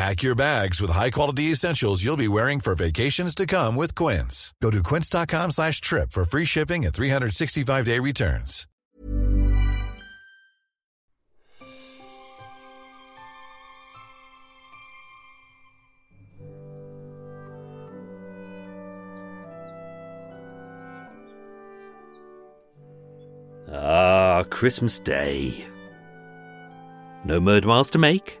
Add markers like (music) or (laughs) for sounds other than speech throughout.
Pack your bags with high-quality essentials you'll be wearing for vacations to come with Quince. Go to quince.com slash trip for free shipping and 365-day returns. Ah, Christmas Day. No murder miles to make,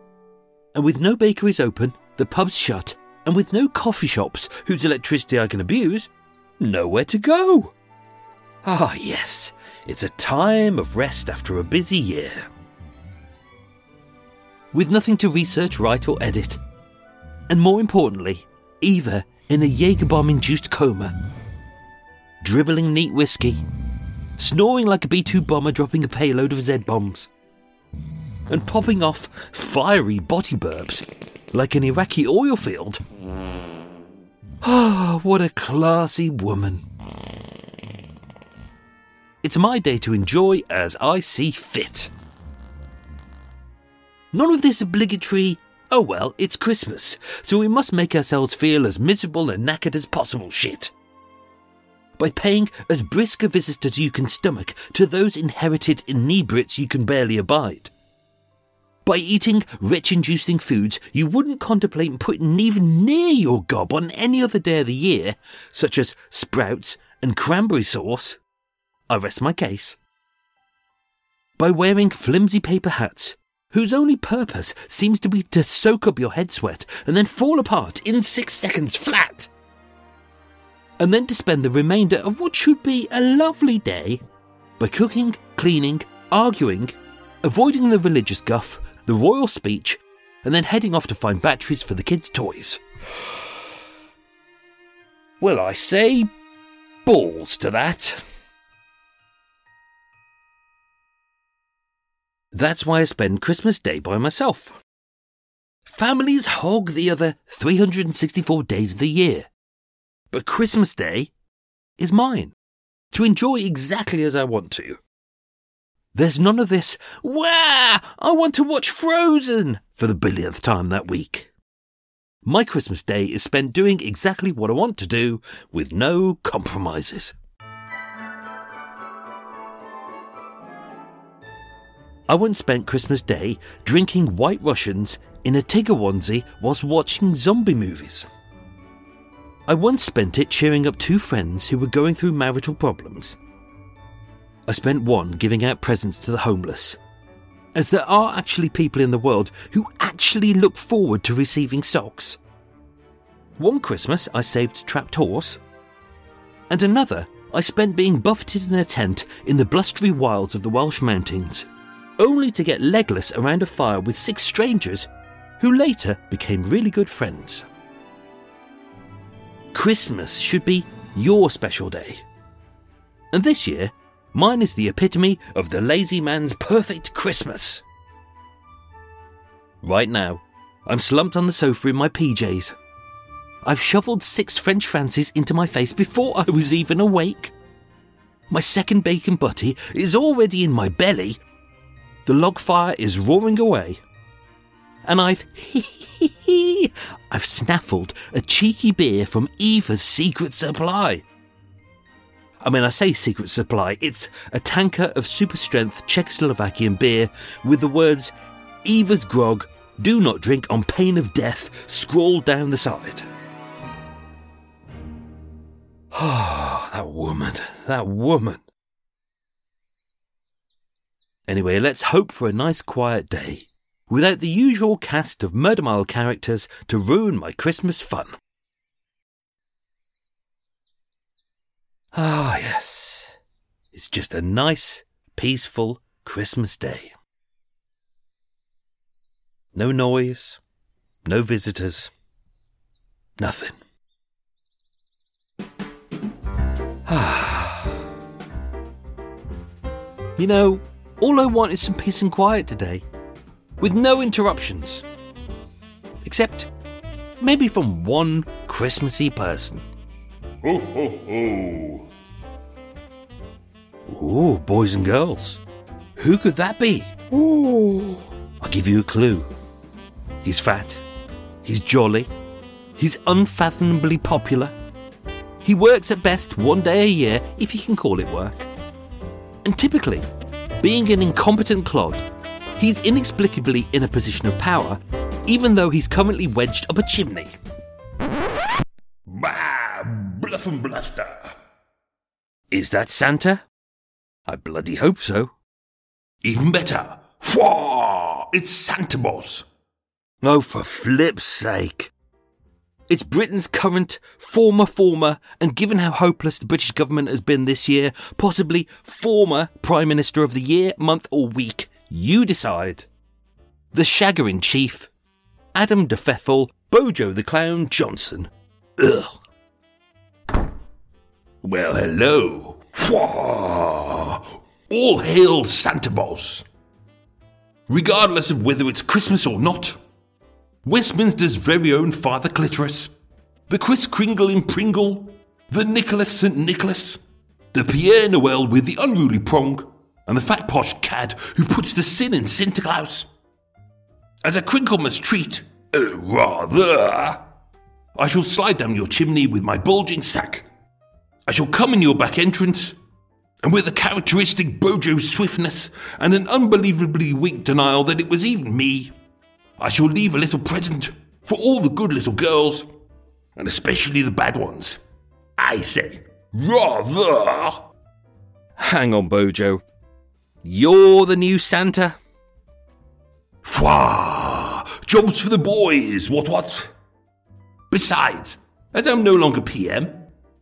and with no bakeries open, the pubs shut, and with no coffee shops whose electricity I can abuse, nowhere to go. Ah, yes, it's a time of rest after a busy year. With nothing to research, write, or edit, and more importantly, Eva in a Jaeger bomb induced coma, dribbling neat whiskey, snoring like a B 2 bomber dropping a payload of Z bombs, and popping off fiery body burps like an Iraqi oil field. Ah, what a classy woman. It's my day to enjoy as I see fit. None of this obligatory, oh well, it's Christmas, so we must make ourselves feel as miserable and knackered as possible shit. By paying as brisk a visit as you can stomach to those inherited inebriates you can barely abide. By eating rich inducing foods you wouldn't contemplate putting even near your gob on any other day of the year, such as sprouts and cranberry sauce. I rest my case. By wearing flimsy paper hats, whose only purpose seems to be to soak up your head sweat and then fall apart in six seconds flat. And then to spend the remainder of what should be a lovely day by cooking, cleaning, arguing, avoiding the religious guff, the royal speech, and then heading off to find batteries for the kids' toys. Well, I say balls to that. That's why I spend Christmas Day by myself. Families hog the other 364 days of the year. But Christmas Day is mine, to enjoy exactly as I want to. There's none of this, wah, I want to watch Frozen for the billionth time that week. My Christmas Day is spent doing exactly what I want to do with no compromises. I once spent Christmas Day drinking White Russians in a Tigger onesie whilst watching zombie movies. I once spent it cheering up two friends who were going through marital problems. I spent one giving out presents to the homeless, as there are actually people in the world who actually look forward to receiving socks. One Christmas I saved a trapped horse, and another I spent being buffeted in a tent in the blustery wilds of the Welsh mountains, only to get legless around a fire with six strangers who later became really good friends. Christmas should be your special day. And this year, mine is the epitome of the lazy man's perfect Christmas. Right now, I'm slumped on the sofa in my PJs. I've shoveled six French fancies into my face before I was even awake. My second bacon butty is already in my belly. The log fire is roaring away. And I've (laughs) I've snaffled a cheeky beer from Eva's Secret Supply. I mean, I say secret supply, it's a tanker of super strength Czechoslovakian beer with the words Eva's grog, do not drink on pain of death scrawled down the side. Ah, (sighs) that woman, that woman. Anyway, let's hope for a nice quiet day, without the usual cast of Murder Mile characters to ruin my Christmas fun. Ah, yes. It's just a nice, peaceful Christmas day. No noise, no visitors, nothing. (sighs) you know, all I want is some peace and quiet today, with no interruptions. Except maybe from one Christmassy person. Ho ho ho! Ooh, boys and girls. Who could that be? Ooh. I'll give you a clue. He's fat. He's jolly. He's unfathomably popular. He works at best one day a year, if you can call it work. And typically, being an incompetent clod, he's inexplicably in a position of power, even though he's currently wedged up a chimney. And bluster! Is that Santa? I bloody hope so. Even better! Fwah! It's Santa Boss! Oh, for flip's sake. It's Britain's current, former, former, and given how hopeless the British government has been this year, possibly former Prime Minister of the year, month, or week. You decide. The Shagger in Chief, Adam de Pfeffel, Bojo the Clown Johnson. Ugh. Well, hello! All hail Santa Boss! Regardless of whether it's Christmas or not, Westminster's very own Father Clitoris, the Kris Kringle in Pringle, the Nicholas St. Nicholas, the Pierre Noel with the unruly prong, and the fat posh cad who puts the sin in Santa Claus. As a Crinklemas treat, uh, rather, I shall slide down your chimney with my bulging sack. I shall come in your back entrance, and with a characteristic Bojo swiftness and an unbelievably weak denial that it was even me, I shall leave a little present for all the good little girls, and especially the bad ones. I say, rather. Hang on, Bojo. You're the new Santa? Fwah! Jobs for the boys, what what? Besides, as I'm no longer PM,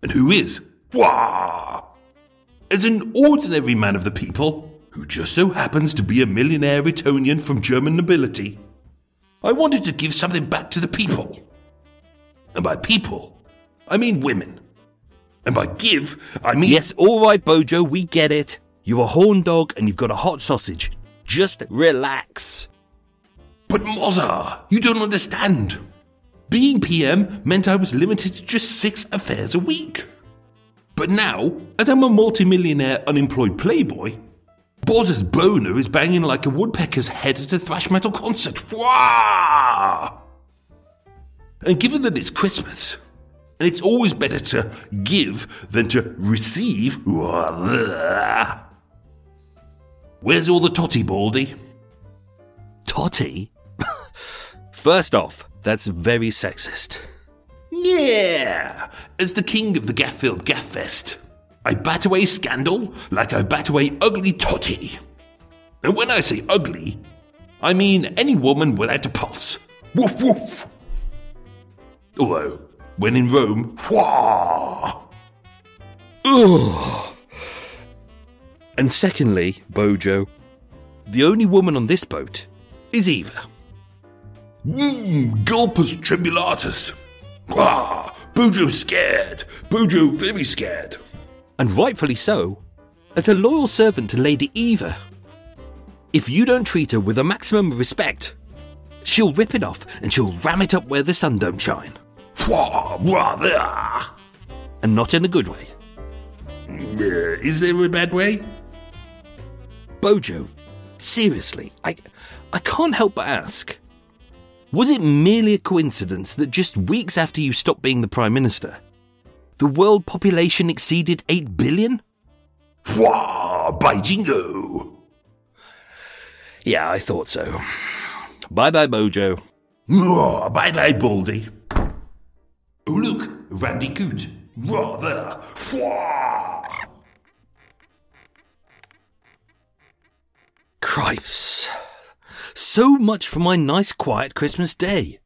and who is? Fwah! As an ordinary man of the people, who just so happens to be a millionaire Etonian from German nobility, I wanted to give something back to the people. And by people, I mean women. And by give, I mean. Yes, all right, Bojo, we get it. You're a horn dog and you've got a hot sausage. Just relax. But Mozza, you don't understand. Being PM meant I was limited to just six affairs a week. But now, as I'm a multimillionaire unemployed playboy, Boz's boner is banging like a woodpecker's head at a thrash metal concert. Wah! And given that it's Christmas, and it's always better to give than to receive, wah, where's all the totty, Baldy? Totty? (laughs) First off, that's very sexist. Yeah, as the king of the Gaffield Gaffest, I bat away scandal like I bat away ugly totty. And when I say ugly, I mean any woman without a pulse. Woof woof. Although, when in Rome, fwah. Ugh. And secondly, Bojo, the only woman on this boat is Eva. Mmm, gulpus tribulatus. Wah, Bojo scared. Bojo very scared. And rightfully so, as a loyal servant to Lady Eva. If you don't treat her with a maximum of respect, she'll rip it off and she'll ram it up where the sun don't shine. Wah, rather. And not in a good way. Uh, is there a bad way? Bojo, seriously, I, I can't help but ask. Was it merely a coincidence that just weeks after you stopped being the Prime Minister, the world population exceeded 8 billion? Wah, by jingo. Yeah, I thought so. Bye bye, Bojo. Mwah, bye bye, Baldy. Oh, look, Randy Coot. Rather. Wah. Cripes. So much for my nice quiet Christmas day.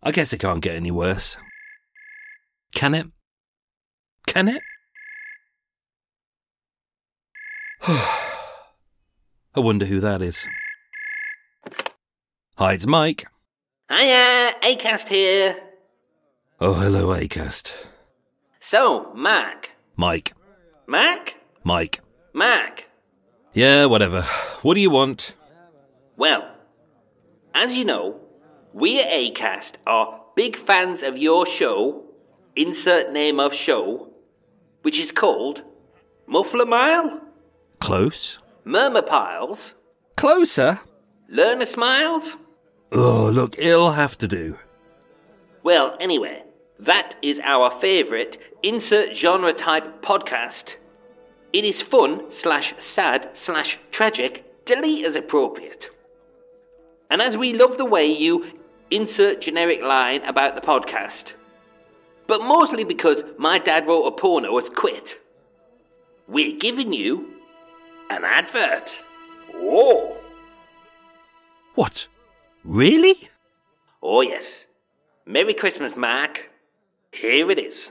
I guess it can't get any worse. Can it? Can it? (sighs) I wonder who that is. Hi, it's Mike. Hiya, Acast here. Oh, hello, Acast. So, Mac. Mike. Mac? Mike. Mac. Yeah, whatever. What do you want? Well, as you know, we at Acast are big fans of your show, insert name of show, which is called Muffler Mile, Close? Murmur Piles, Closer? Learner Smiles. Oh, look, it'll have to do. Well, anyway, that is our favourite insert genre type podcast. It is fun slash sad slash tragic, delete as appropriate. And as we love the way you insert generic line about the podcast, but mostly because my dad wrote a porno has quit, we're giving you an advert. Oh, What? Really? oh yes. Merry Christmas, Mark. Here it is.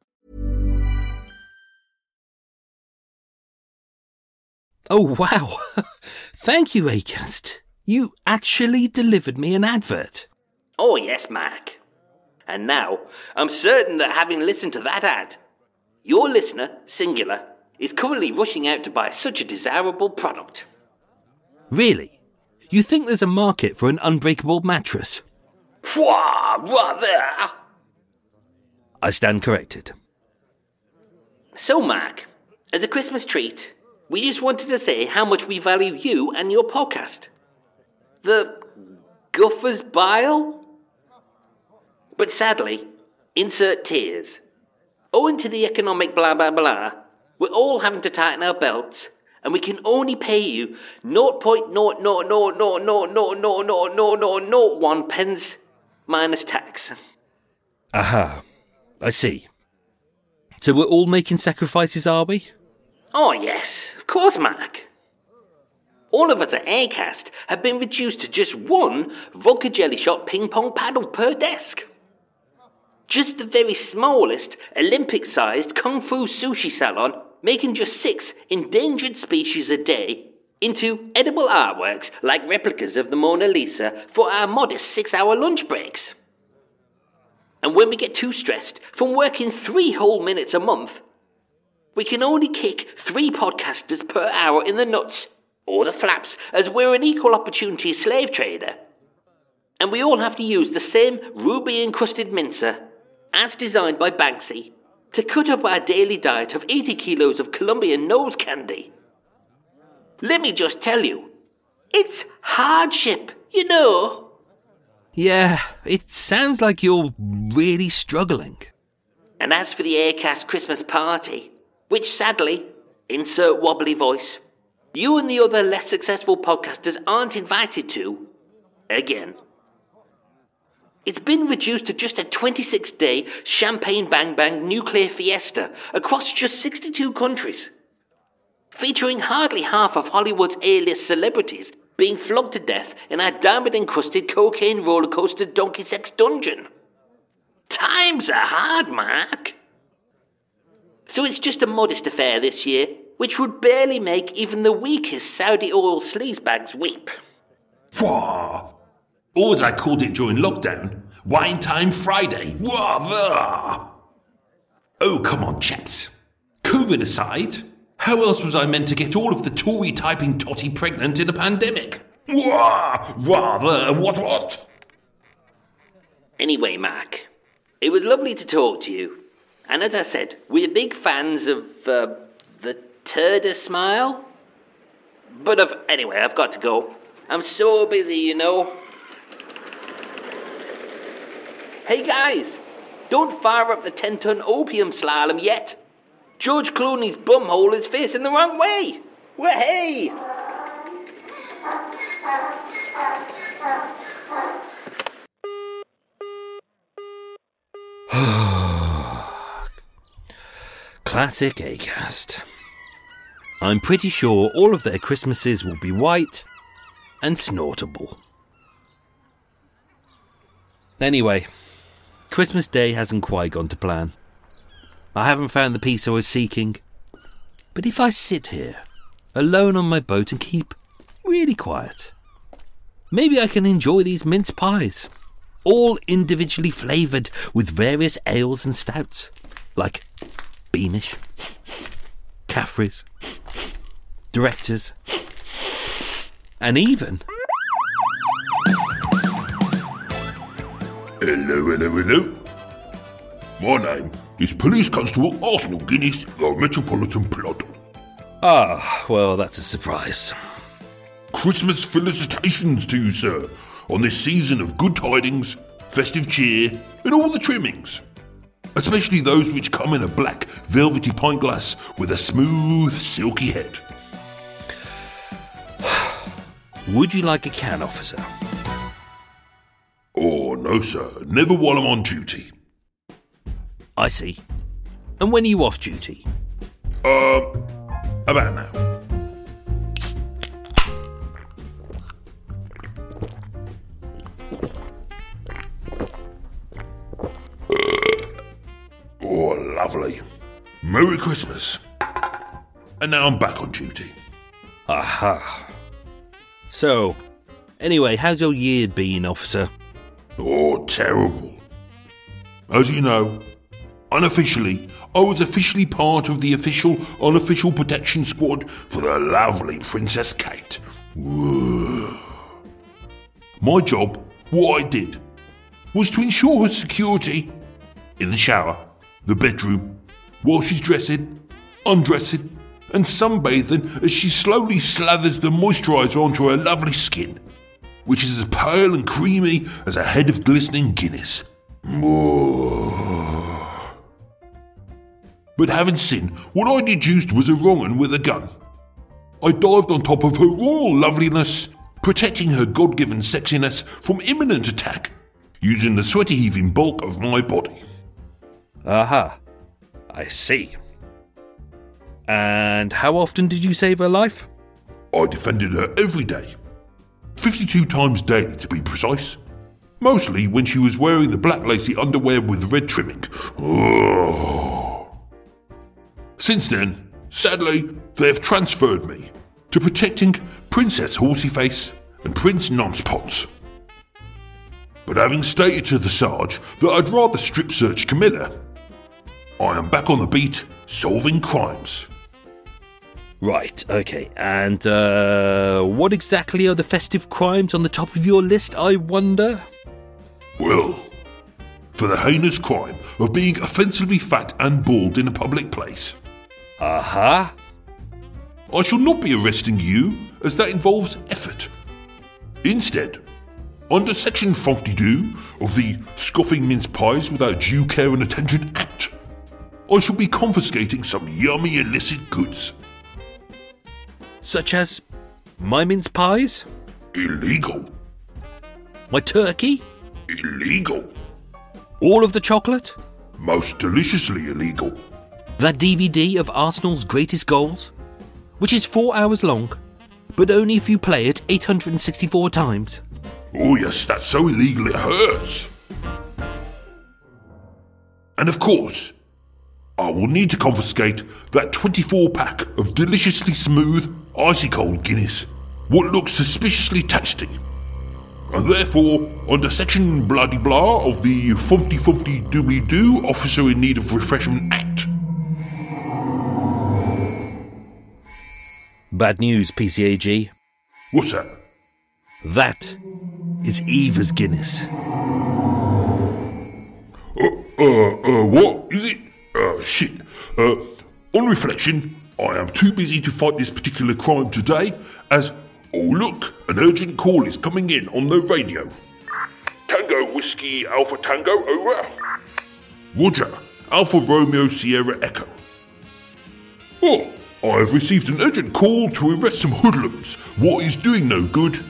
Oh, wow. (laughs) Thank you, Acast. You actually delivered me an advert. Oh, yes, Mac. And now, I'm certain that having listened to that ad, your listener, singular, is currently rushing out to buy such a desirable product. Really? You think there's a market for an unbreakable mattress? Wah, rather! I stand corrected. So, Mac, as a Christmas treat, we just wanted to say how much we value you and your podcast. The Guffer's Bile? But sadly, insert tears. Owing to the economic blah blah blah, we're all having to tighten our belts, and we can only pay you 0.00000000001 pence minus tax. Aha. I see. So we're all making sacrifices, are we? Oh, yes, of course, Mark. All of us at Acast have been reduced to just one vodka jelly shot ping pong paddle per desk. Just the very smallest Olympic sized kung fu sushi salon making just six endangered species a day into edible artworks like replicas of the Mona Lisa for our modest six hour lunch breaks. And when we get too stressed from working three whole minutes a month, we can only kick three podcasters per hour in the nuts or the flaps as we're an equal opportunity slave trader. And we all have to use the same ruby encrusted mincer, as designed by Banksy, to cut up our daily diet of 80 kilos of Colombian nose candy. Let me just tell you, it's hardship, you know. Yeah, it sounds like you're really struggling. And as for the Acast Christmas party, which sadly, insert wobbly voice, you and the other less successful podcasters aren't invited to again. It's been reduced to just a 26 day champagne bang bang nuclear fiesta across just 62 countries, featuring hardly half of Hollywood's A list celebrities being flogged to death in a diamond encrusted cocaine roller coaster donkey sex dungeon. Times are hard, Mark. So it's just a modest affair this year, which would barely make even the weakest Saudi oil sleazebags weep. Wah! Or as I called it during lockdown, Wine Time Friday. Wah, wah. Oh, come on, chaps. COVID aside, how else was I meant to get all of the Tory typing totty pregnant in a pandemic? Wah! Rather, what, what? Anyway, Mac, it was lovely to talk to you. And as I said, we're big fans of uh, the Turda Smile. But of, anyway, I've got to go. I'm so busy, you know. Hey guys, don't fire up the 10 ton opium slalom yet. George Clooney's bumhole is facing the wrong way. Well, hey! (sighs) (sighs) (sighs) Classic Acast. I'm pretty sure all of their Christmases will be white and snortable. Anyway, Christmas Day hasn't quite gone to plan. I haven't found the peace I was seeking. But if I sit here, alone on my boat, and keep really quiet, maybe I can enjoy these mince pies, all individually flavoured with various ales and stouts, like Beamish, Caffrey's, Directors, and even Hello, hello, hello. My name is Police Constable Arsenal Guinness, the Metropolitan Plot. Ah, well, that's a surprise. Christmas felicitations to you, sir, on this season of good tidings, festive cheer, and all the trimmings. Especially those which come in a black, velvety pint glass with a smooth, silky head. (sighs) Would you like a can, officer? Oh, no, sir, never while I'm on duty. I see. And when are you off duty? Uh, about now. Lovely. Merry Christmas. And now I'm back on duty. Aha. So, anyway, how's your year been, officer? Oh, terrible. As you know, unofficially, I was officially part of the official unofficial protection squad for the lovely Princess Kate. Whoa. (sighs) My job, what I did, was to ensure her security in the shower, the bedroom, while she's dressing, undressing, and sunbathing as she slowly slathers the moisturiser onto her lovely skin, which is as pale and creamy as a head of glistening Guinness. (sighs) But having seen what I deduced was a wrong un with a gun, I dived on top of her royal loveliness, protecting her God given sexiness from imminent attack, using the sweaty heaving bulk of my body. Aha. I see. And how often did you save her life? I defended her every day. 52 times daily to be precise. Mostly when she was wearing the black lacy underwear with red trimming. Since then, sadly, they have transferred me to protecting Princess Horsyface and Prince Nonspons. But having stated to the Sarge that I'd rather strip search Camilla, I am back on the beat solving crimes. Right, okay. And uh, what exactly are the festive crimes on the top of your list, I wonder? Well, for the heinous crime of being offensively fat and bald in a public place. Aha. I shall not be arresting you, as that involves effort. Instead, under Section 42 of the Scoffing Mince Pies Without Due Care and Attention Act, I shall be confiscating some yummy illicit goods. such as my mince pies, Illegal. my turkey, Illegal. all of the chocolate, Most deliciously illegal. that DVD of Arsenal's greatest goals, which is four hours long, but only if you play it 864 times. Oh, yes, that's so illegal it hurts. And of course, I will need to confiscate that 24 pack of deliciously smooth, icy cold Guinness, what looks suspiciously tasty. And therefore, under section bloody blah of the Fumpty Fumpty Doobly Doo Officer in Need of Refreshment Act, Bad news, PCAG. what's that? That is Eva's Guinness. Uh, uh, uh, what is it? Uh, shit. Uh, on reflection, I am too busy to fight this particular crime today, as, oh look, an urgent call is coming in on the radio. Tango Whiskey Alpha Tango, over. Roger, Alpha Romeo Sierra Echo. Oh, I have received an urgent call to arrest some hoodlums. What is doing no good?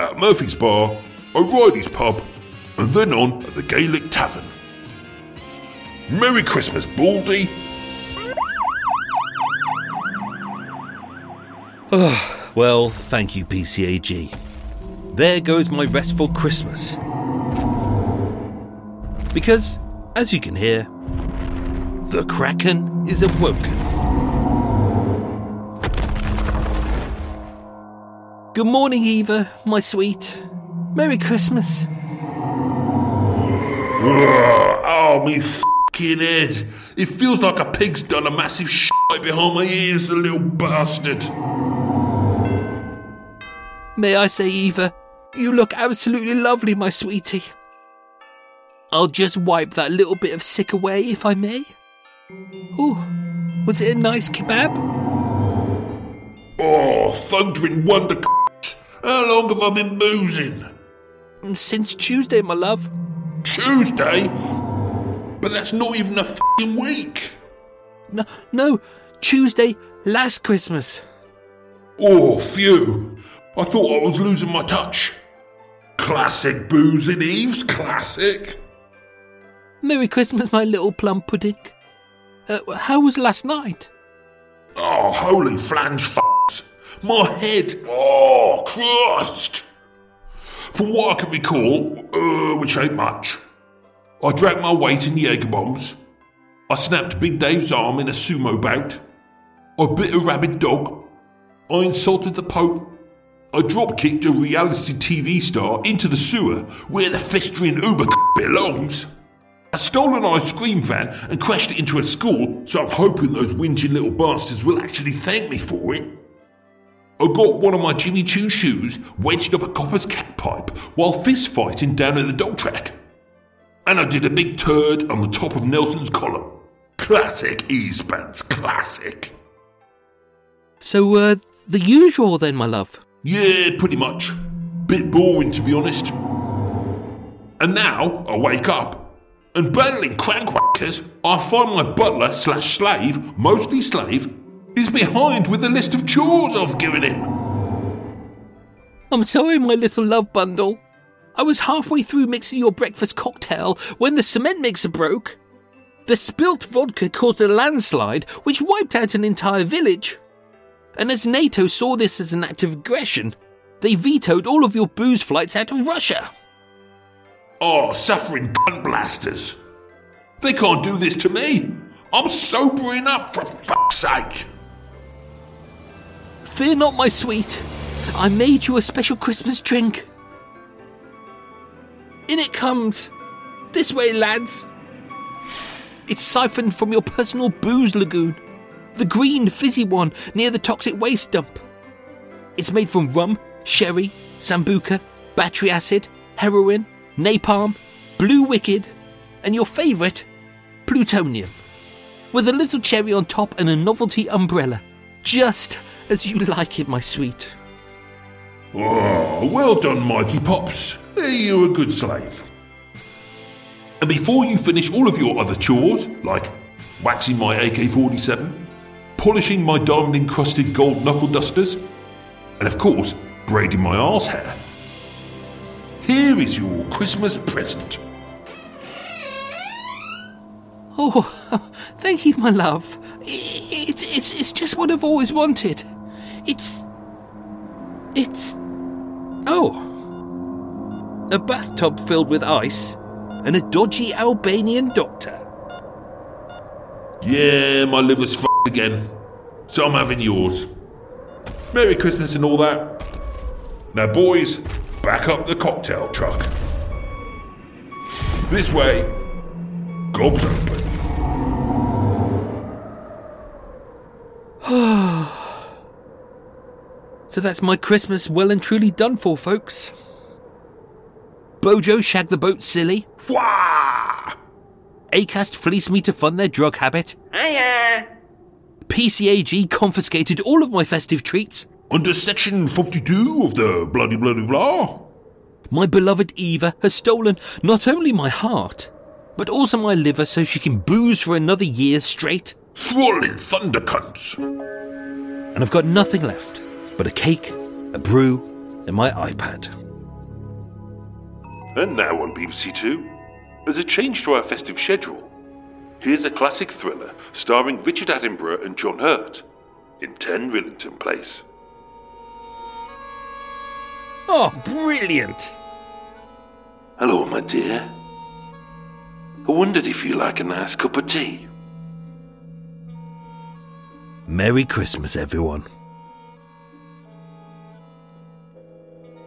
At Murphy's Bar, O'Reilly's Pub, and then on at the Gaelic Tavern. Merry Christmas, Baldy! (sighs) Ah, well, thank you, PCAG. There goes my restful Christmas. Because, as you can hear, the Kraken is awoken. Good morning, Eva, my sweet. Merry Christmas. Oh, me fing head. It feels like a pig's done a massive shit behind my ears, the little bastard. May I say, Eva, you look absolutely lovely, my sweetie. I'll just wipe that little bit of sick away, if I may. Oh, was it a nice kebab? Oh, thundering wonder c***s. How long have I been boozing? Since Tuesday, my love. Tuesday? But that's not even a fing week. No, no, Tuesday last Christmas. Oh, phew. I thought I was losing my touch. Classic boozing Eves, classic. Merry Christmas, my little plum pudding. Uh, how was last night? Oh, holy flange f***s. My head, oh, Christ. From what I can recall, uh, which ain't much, I drank my weight in the Jaeger bombs. I snapped Big Dave's arm in a sumo bout. I bit a rabid dog. I insulted the Pope. I drop kicked a reality TV star into the sewer where the festering Uber belongs. I stole an ice cream van and crashed it into a school, so I'm hoping those whinging little bastards will actually thank me for it. I got one of my Jimmy Choo shoes wedged up a copper's cat pipe while fist fighting down at the dog track. And I did a big turd on the top of Nelson's column. Classic Eastbounds, classic. So, uh, the usual then, my love. Yeah, pretty much. Bit boring to be honest. And now I wake up, and battling crankwackers, I find my butler slash slave, mostly slave, is behind with the list of chores I've given him. I'm sorry, my little love bundle. I was halfway through mixing your breakfast cocktail when the cement mixer broke. The spilt vodka caused a landslide which wiped out an entire village. And as NATO saw this as an act of aggression, they vetoed all of your booze flights out of Russia. Oh, suffering gun blasters. They can't do this to me. I'm sobering up for fuck's sake. Fear not, my sweet. I made you a special Christmas drink. In it comes. This way, lads. It's siphoned from your personal booze lagoon. The green, fizzy one near the toxic waste dump. It's made from rum, sherry, sambuca, battery acid, heroin, napalm, blue WKD, and your favourite, plutonium. With a little cherry on top and a novelty umbrella. Just as you like it, my sweet. Oh, well done, Mikey Pops. You're a good slave. And before you finish all of your other chores, like waxing my AK 47, polishing my diamond encrusted gold knuckle dusters, And of course, braiding my arse hair. Here is your Christmas present. Oh, (laughs) thank you, my love. It's, it's, it's just what I've always wanted. It's. It's. Oh. A bathtub filled with ice and a dodgy Albanian doctor. Yeah, my liver's f***ed again. So I'm having yours. Merry Christmas and all that. Now, boys, back up the cocktail truck. This way. Gobs open. So that's my Christmas well and truly done for, folks. Bojo shagged the boat silly. Wah! Acast fleeced me to fund their drug habit. Hiya! PCAG confiscated all of my festive treats. Under section 42 of the bloody bloody blah. My beloved Eva has stolen not only my heart, but also my liver so she can booze for another year straight. Swirling thunder cunts. And I've got nothing left but a cake, a brew, and my iPad. And now on BBC Two, as a change to our festive schedule, here's a classic thriller starring Richard Attenborough and John Hurt in 10 Rillington Place. Oh, brilliant! Hello, my dear. I wondered if you like a nice cup of tea. Merry Christmas, everyone.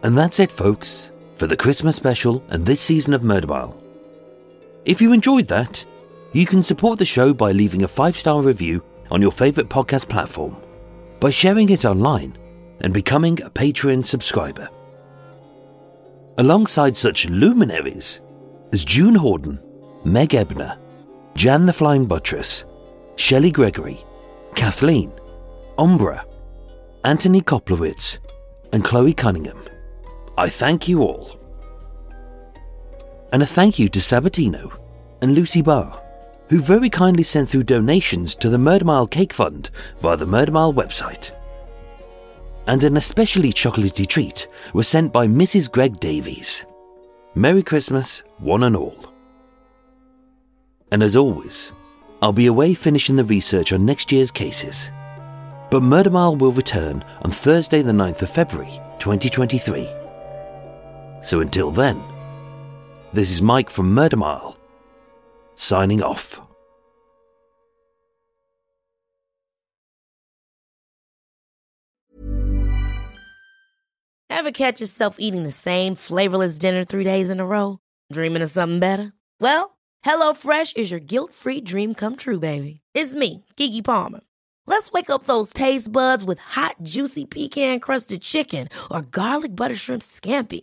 And that's it, folks, for the Christmas special and this season of Murder Mile. If you enjoyed that, you can support the show by leaving a five star review on your favourite podcast platform, by sharing it online, and becoming a Patreon subscriber. Alongside such luminaries as June Horden, Meg Ebner, Jan the Flying Buttress, Shelley Gregory, Kathleen, Umbra, Anthony Koplowitz, and Chloe Cunningham. I thank you all. And a thank you to Sabatino and Lucy Barr, who very kindly sent through donations to the Murder Mile Cake Fund via the Murder Mile website. And an especially chocolatey treat was sent by Mrs. Greg Davies. Merry Christmas, one and all. And as always, I'll be away finishing the research on next year's cases. But Murder Mile will return on Thursday, the 9th of February, 2023. So until then, this is Mike from Murder Mile, signing off. Ever catch yourself eating the same flavorless dinner three days in a row? Dreaming of something better? Well, HelloFresh is your guilt free dream come true, baby. It's me, Keke Palmer. Let's wake up those taste buds with hot, juicy pecan crusted chicken or garlic butter shrimp scampi.